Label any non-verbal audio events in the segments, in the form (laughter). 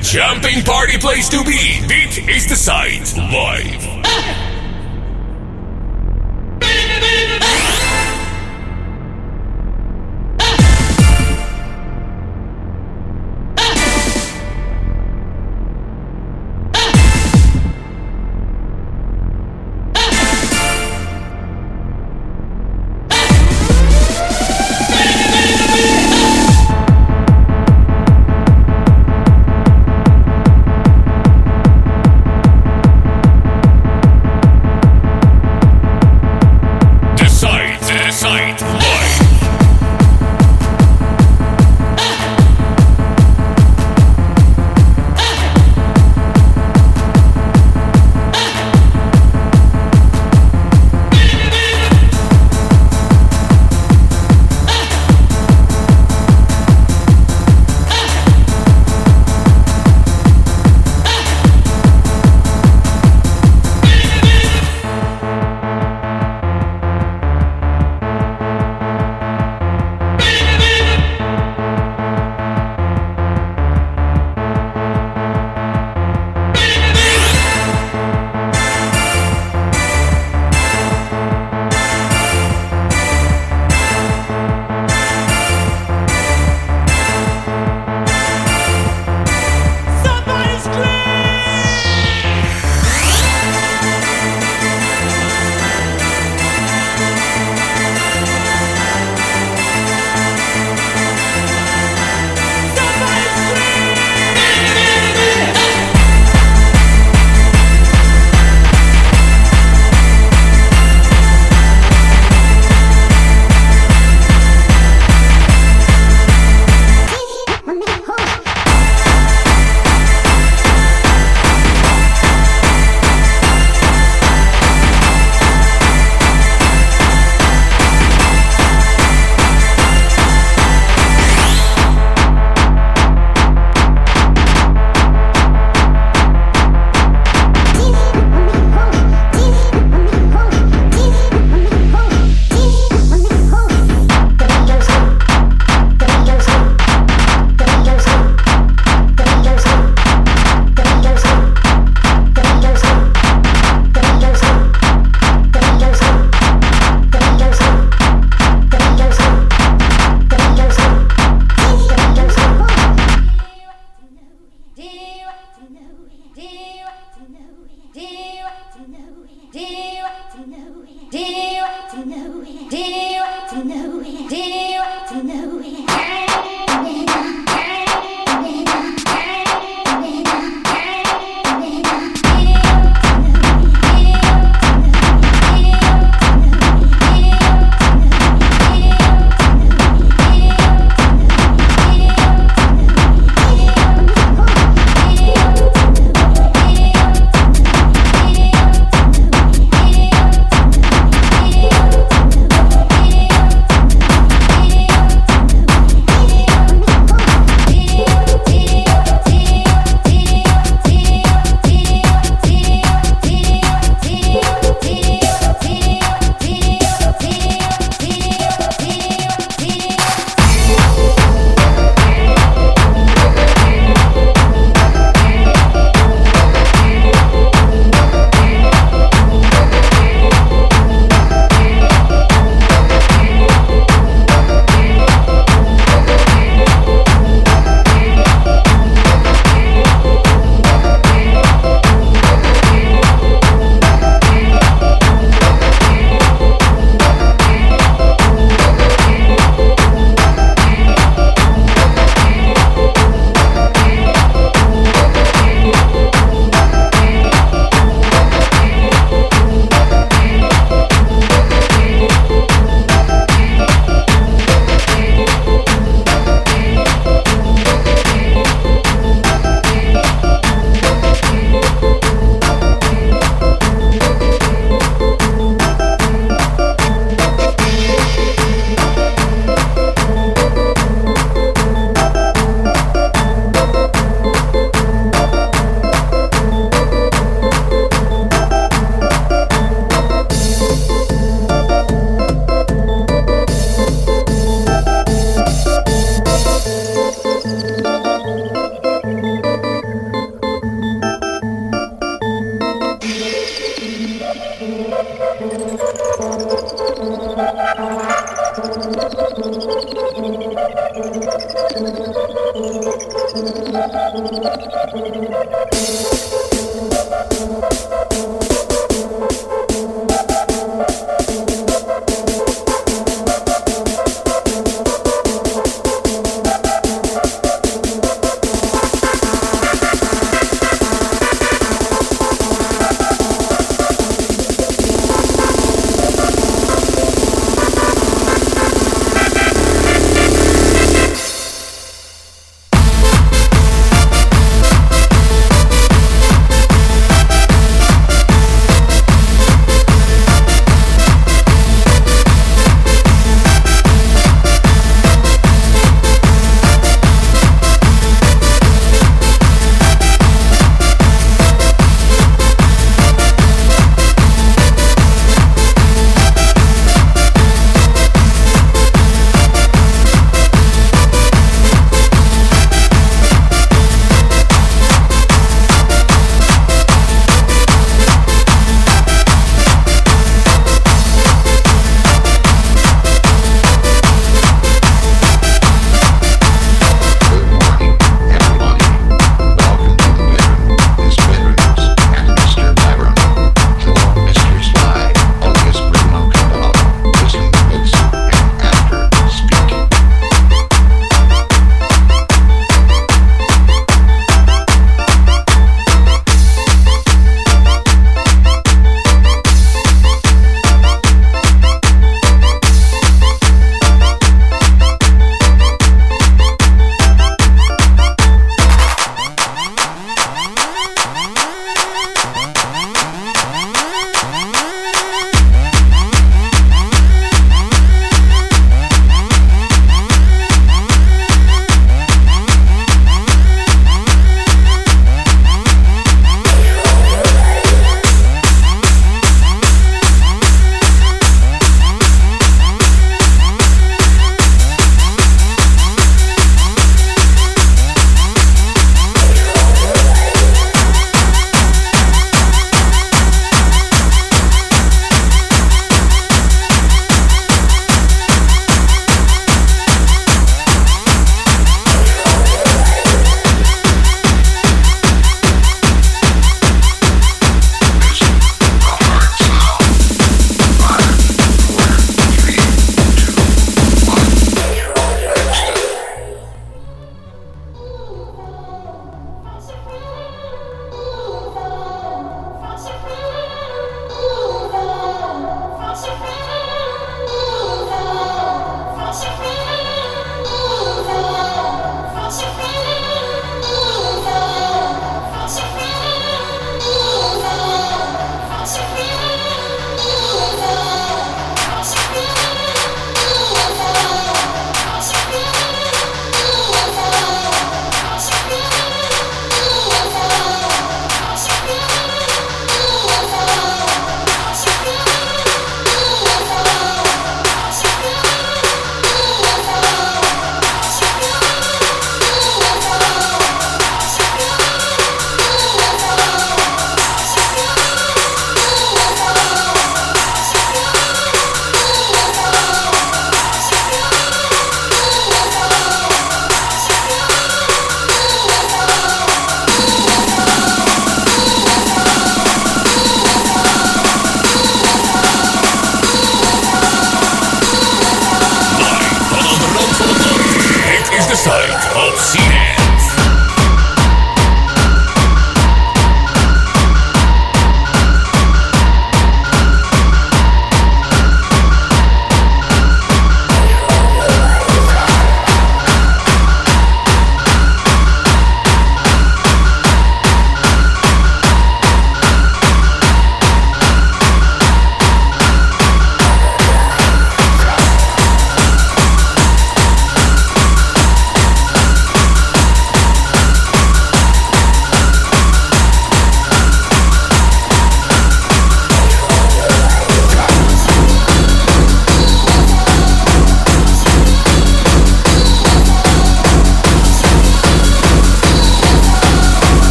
Jumping party place to be. This is the site live. (laughs) to know it. Do to know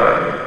zahraniční